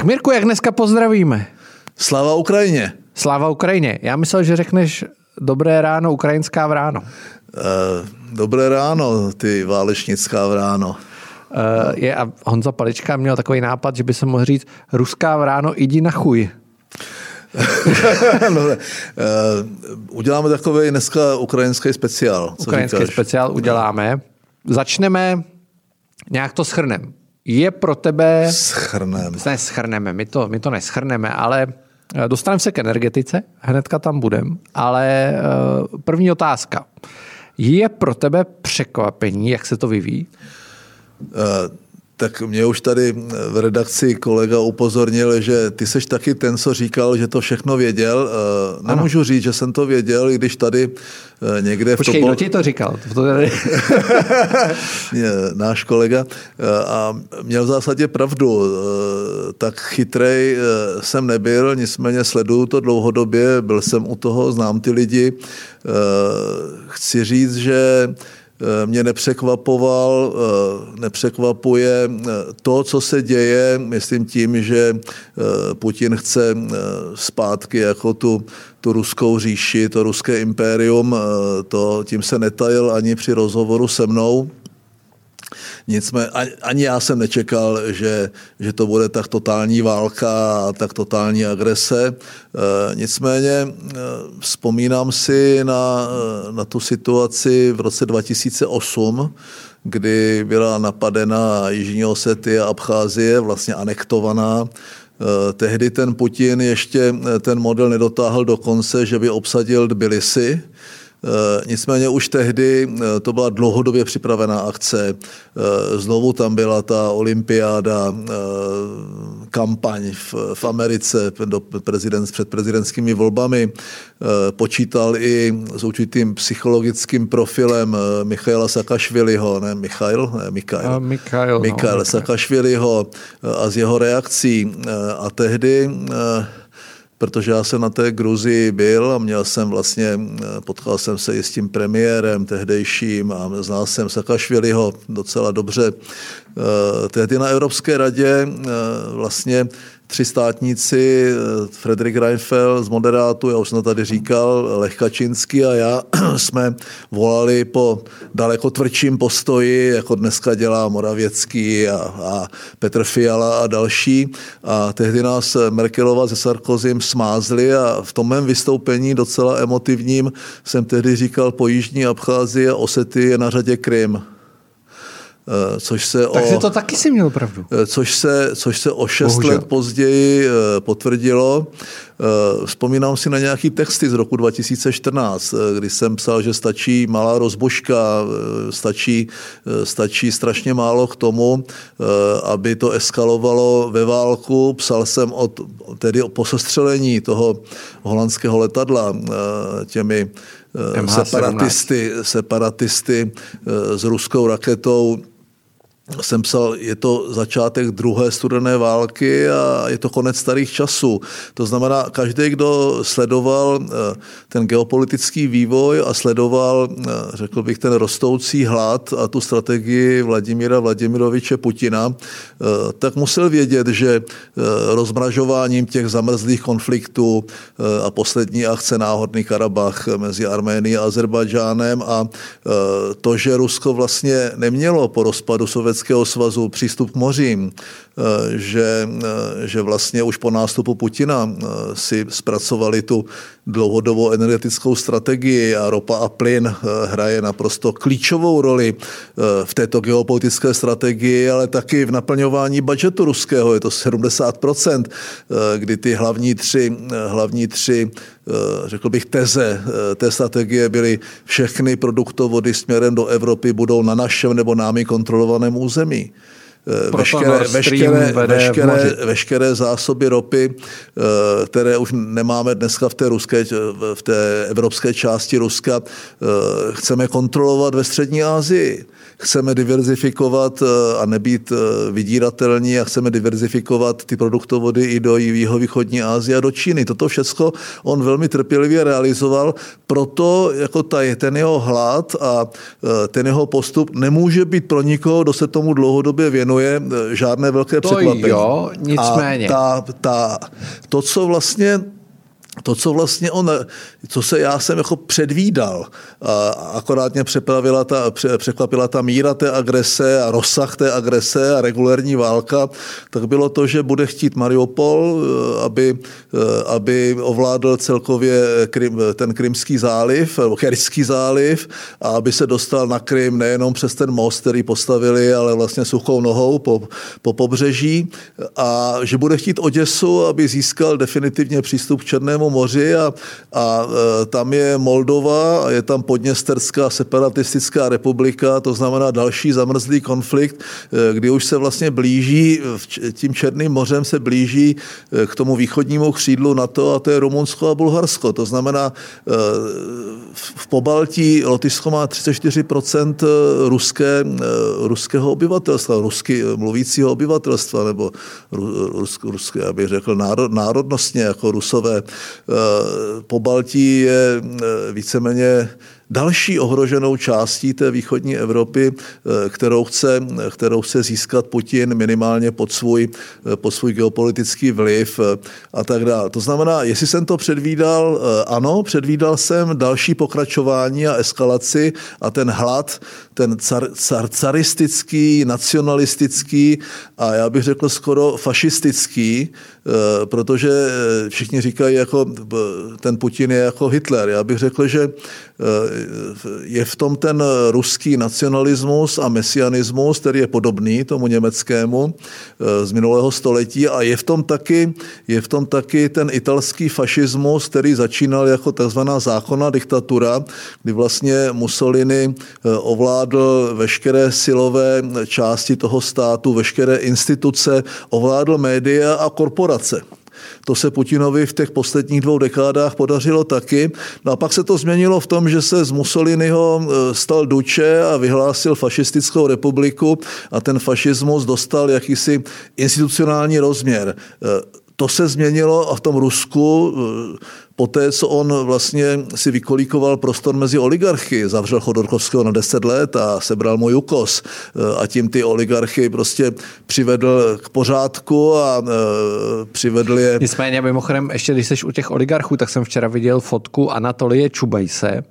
Tak Mirku, jak dneska pozdravíme? Slava Ukrajině. Sláva Ukrajině. Já myslel, že řekneš dobré ráno, ukrajinská vráno. Uh, dobré ráno, ty válečnická vráno. Uh, je, a Honza Palička měl takový nápad, že by se mohl říct ruská vráno, jdi na chuj. no, uh, uděláme takový dneska ukrajinský speciál. Co ukrajinský říkáš? speciál uděláme. Začneme, nějak to schrnem. Je pro tebe... Schrneme. Ne, schrneme, my to, my to neschrneme, ale Eh, dostaneme se k energetice, hnedka tam budem, ale eh, první otázka. Je pro tebe překvapení, jak se to vyvíjí? Uh tak mě už tady v redakci kolega upozornil, že ty seš taky ten, co říkal, že to všechno věděl. Eh, nemůžu ano. říct, že jsem to věděl, i když tady eh, někde... Počkej, v kdo ti to říkal? To tady... Náš kolega. Eh, a měl v zásadě pravdu. Tak chytrej jsem nebyl, nicméně sleduju to dlouhodobě, byl jsem u toho, znám ty lidi. Chci říct, že Eh, mě nepřekvapoval, eh, nepřekvapuje eh, to, co se děje, myslím tím, že Putin chce zpátky jako tu, tu ruskou říši, to ruské impérium, to, tím se netajil ani při rozhovoru se mnou. Nicméně ani já jsem nečekal, že, že to bude tak totální válka a tak totální agrese. E, nicméně e, vzpomínám si na, e, na tu situaci v roce 2008, kdy byla napadena Jižní Osety a Abcházie, vlastně anektovaná. Tehdy ten Putin ještě ten model nedotáhl do konce, že by obsadil Tbilisi, nicméně už tehdy eh, to byla dlouhodobě připravená akce. Eh, znovu tam byla ta olympiáda, kampaň v, v Americe do prezident, před prezidentskými volbami. Počítal i s určitým psychologickým profilem Michaela Sakašviliho, ne Michail? Ne, Michail. Uh, Michail, Michail no, Sakašviliho a z jeho reakcí. A tehdy protože já jsem na té Gruzii byl a měl jsem vlastně, potkal jsem se i s tím premiérem tehdejším a znal jsem Sakašviliho docela dobře. Eh, tehdy na Evropské radě eh, vlastně tři státníci, eh, Frederik Reinfeld z moderátu, já už jsem tady říkal, Lech Kačinský a já jsme volali po daleko tvrdším postoji, jako dneska dělá Moravěcký a, a Petr Fiala a další. A tehdy nás Merkelova se Sarkozym smázli a v tom mém vystoupení docela emotivním jsem tehdy říkal po Jižní Abcházii a Osety je na řadě Krym. Eh, což se Takže o, to taky si měl pravdu. Eh, což se, což se o šest Bohužel. let později eh, potvrdilo. Vzpomínám si na nějaký texty z roku 2014, kdy jsem psal, že stačí malá rozbožka, stačí, stačí strašně málo k tomu, aby to eskalovalo ve válku. Psal jsem o, tedy o posestřelení toho holandského letadla těmi separatisty, separatisty s ruskou raketou jsem psal, je to začátek druhé studené války a je to konec starých časů. To znamená, každý, kdo sledoval eh, ten geopolitický vývoj a sledoval, eh, řekl bych, ten rostoucí hlad a tu strategii Vladimíra Vladimiroviče Putina, eh, tak musel vědět, že rozmražováním těch zamrzlých konfliktů a poslední akce náhodný Karabach mezi Arménií a Azerbajdžánem a to, že Rusko vlastně nemělo po rozpadu sovětského Sovětského svazu přístup k mořím, eh, že, eh, že vlastně už po nástupu Putina eh, si zpracovali tu dlouhodobou energetickou strategii a ropa a plyn hraje naprosto klíčovou roli v této geopolitické strategii, ale taky v naplňování budžetu ruského. Je to 70%, kdy ty hlavní tři, hlavní tři řekl bych, teze té strategie byly všechny produktovody směrem do Evropy budou na našem nebo námi kontrolovaném famoso. Veškeré, veškeré, veškeré, veškeré zásoby ropy, eh, které už nemáme dneska v té, ruské, v té evropské části Ruska, eh, chceme kontrolovat ve střední Asii chceme diverzifikovat a nebýt vydíratelní a chceme diverzifikovat ty produktovody i do jihovýchodní Asie a do Číny. Toto všechno on velmi trpělivě realizoval, proto jako taj, ten jeho hlad a ten jeho postup nemůže být pro nikoho, kdo se tomu dlouhodobě věnuje, nevěnuje žádné velké to překvapení. Jo, nicméně. A ta, ta, to, co vlastně to, co vlastně on, co se já jsem jako předvídal, a akorát mě přepravila ta, překvapila ta míra té agrese a rozsah té agrese a regulární válka, tak bylo to, že bude chtít Mariupol, eh, aby, eh, aby ovládl celkově Krym, ten Krymský záliv, nebo Kerský záliv a aby se dostal na Krym nejenom přes ten most, který postavili, ale vlastně suchou nohou po, po pobřeží a že bude chtít Oděsu, aby získal definitivně přístup k Černému moři a, a e, tam je Moldova a je tam Podněsterská separatistická republika, to znamená další zamrzlý konflikt, e, kdy už se vlastně blíží, tím Černým mořem se blíží e, k tomu východnímu křídlu NATO a to je Rumunsko a Bulharsko. To znamená, v Pobaltí Lotyšsko má 34% ruské, ruského obyvatelstva, rusky mluvícího obyvatelstva, nebo ruské, abych řekl, národ, národnostně jako rusové. Eh, po Baltí je eh, víceméně další ohroženou částí té východní Evropy, eh, kterou chce, kterou chce získat Putin minimálně pod svůj, pod svůj geopolitický vliv a tak dále. To znamená, jestli jsem to předvídal, ano, předvídal jsem další pokračování a eskalaci a ten hlad, ten car, car, caristický, nacionalistický a já bych řekl skoro fašistický, protože všichni říkají, jako ten Putin je jako Hitler. Já bych řekl, že eh, je v tom ten ruský nacionalismus a mesianismus, který je podobný tomu německému eh, z minulého století a je v tom taky, je v tom taky ten italský fašismus, který začínal jako takzvaná zákonná diktatura, kdy vlastně Mussolini eh, ovládl veškeré silové části toho státu, veškeré instituce, ovládl média a korporace. To se Putinovi v těch posledních dvou dekádách podařilo taky. No a pak se to změnilo v tom, že se z Mussoliniho e, stal duče a vyhlásil fašistickou republiku a ten fašismus dostal jakýsi institucionální rozměr. To se změnilo a v tom Rusku e, poté, co on vlastně si vykolíkoval prostor mezi oligarchy, zavřel Chodorkovského na 10 let a sebral mu Jukos a tím ty oligarchy prostě přivedl k pořádku a přivedl je... Nicméně mimochodem, ještě když jsi u těch oligarchů, tak jsem včera viděl fotku Anatolie Čubejse,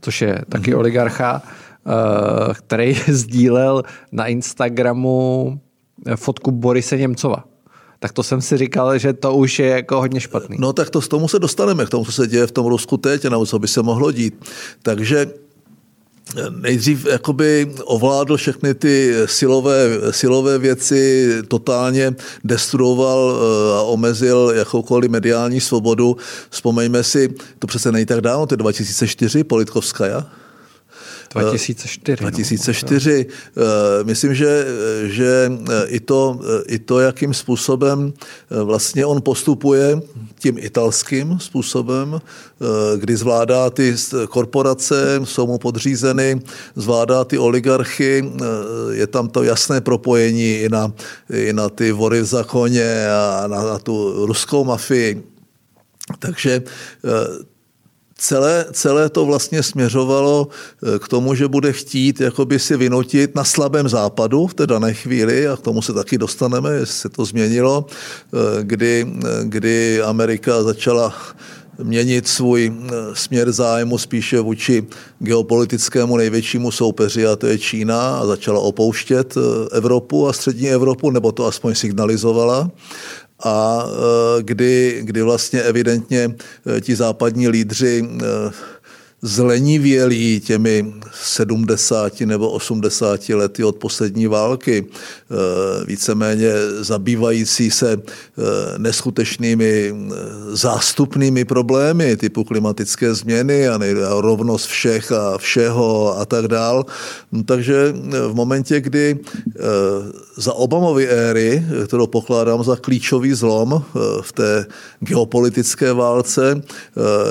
což je taky mm-hmm. oligarcha, který sdílel na Instagramu fotku Borise Němcova tak to jsem si říkal, že to už je jako hodně špatný. No tak to s tomu se dostaneme, k tomu, co se děje v tom Rusku teď, nebo co by se mohlo dít. Takže nejdřív jakoby ovládl všechny ty silové, silové věci, totálně destruoval eh, a omezil jakoukoliv mediální svobodu. Vzpomeňme si, to přece není tak dávno, to je 2004, Politkovská, 2004. 2004. No. Eh, myslím, že, že eh, i, to, eh, i to, jakým způsobem vlastně on postupuje tím italským způsobem, kdy zvládá ty korporace, jsou mu podřízeny, zvládá ty oligarchy, je tam to jasné propojení i na, i na ty vory v zákoně a na, na tu ruskou mafii. Takže celé, celé to vlastně směřovalo eh, k tomu, že bude chtít jakoby si vynutit na slabém západu v té dané chvíli, a k tomu se taky dostaneme, jestli se to změnilo, eh, kdy, eh, kdy Amerika začala měnit svůj směr zájmu spíše vůči geopolitickému největšímu soupeři, a to je Čína, a začala opouštět Evropu a střední Evropu, nebo to aspoň signalizovala a e, kdy, kdy vlastně evidentně e, ti západní lídři e, zlenivělí těmi 70 nebo 80 lety od poslední války, víceméně zabývající se neskutečnými zástupnými problémy typu klimatické změny a rovnost všech a všeho a tak dál. No, takže v momentě, kdy za Obamovy éry, kterou pokládám za klíčový zlom v té geopolitické válce,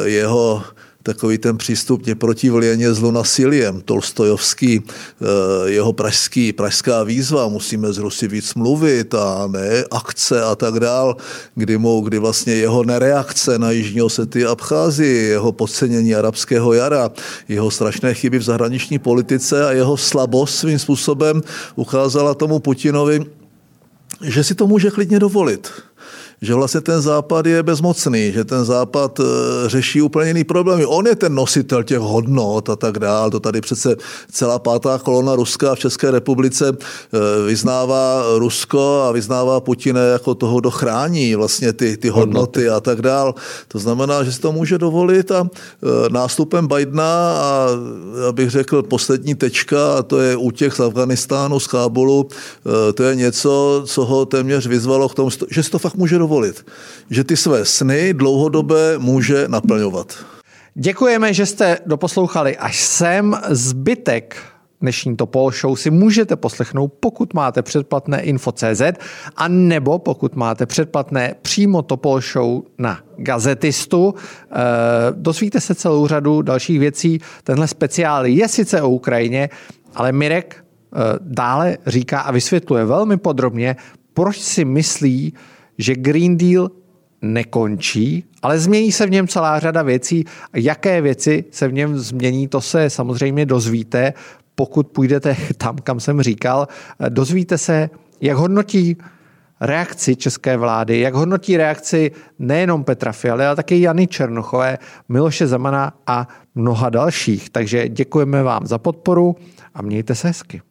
jeho takový ten přístup mě proti vlěně zlo nasiliem, Tolstojovský, eh, jeho pražský, pražská výzva, musíme z Rusy víc mluvit a ne akce a tak dál, kdy, mu, kdy vlastně jeho nereakce na Jižní Osety a jeho podcenění arabského jara, jeho strašné chyby v zahraniční politice a jeho slabost svým způsobem ukázala tomu Putinovi, že si to může klidně dovolit že vlastně ten západ je bezmocný, že ten západ eh, řeší úplně jiný problémy. On je ten nositel těch hodnot a tak dál. To tady přece celá pátá kolona Ruska v České republice eh, vyznává Rusko a vyznává Putine jako toho, kdo chrání vlastně ty, ty hodnoty a tak dál. To znamená, že si to může dovolit a eh, nástupem Bidena a abych řekl poslední tečka, a to je útěk z Afganistánu, z Kábulu, to je něco, co ho téměř vyzvalo k tomu, že si to fakt může dovolit dovolit, že ty své sny dlouhodobé může naplňovat. Děkujeme, že jste doposlouchali až sem. Zbytek dnešní Topol Show si můžete poslechnout, pokud máte předplatné info.cz a nebo pokud máte předplatné přímo Topol Show na Gazetistu. E, dozvíte se celou řadu dalších věcí. Tenhle speciál je sice o Ukrajině, ale Mirek e, dále říká a vysvětluje velmi podrobně, proč si myslí, že Green Deal nekončí, ale změní se v něm celá řada věcí. Jaké věci se v něm změní, to se samozřejmě dozvíte, pokud půjdete tam, kam jsem říkal. Dozvíte se, jak hodnotí reakci české vlády, jak hodnotí reakci nejenom Petra Fialy, ale také Jany Černochové, Miloše Zamana a mnoha dalších. Takže děkujeme vám za podporu a mějte se hezky.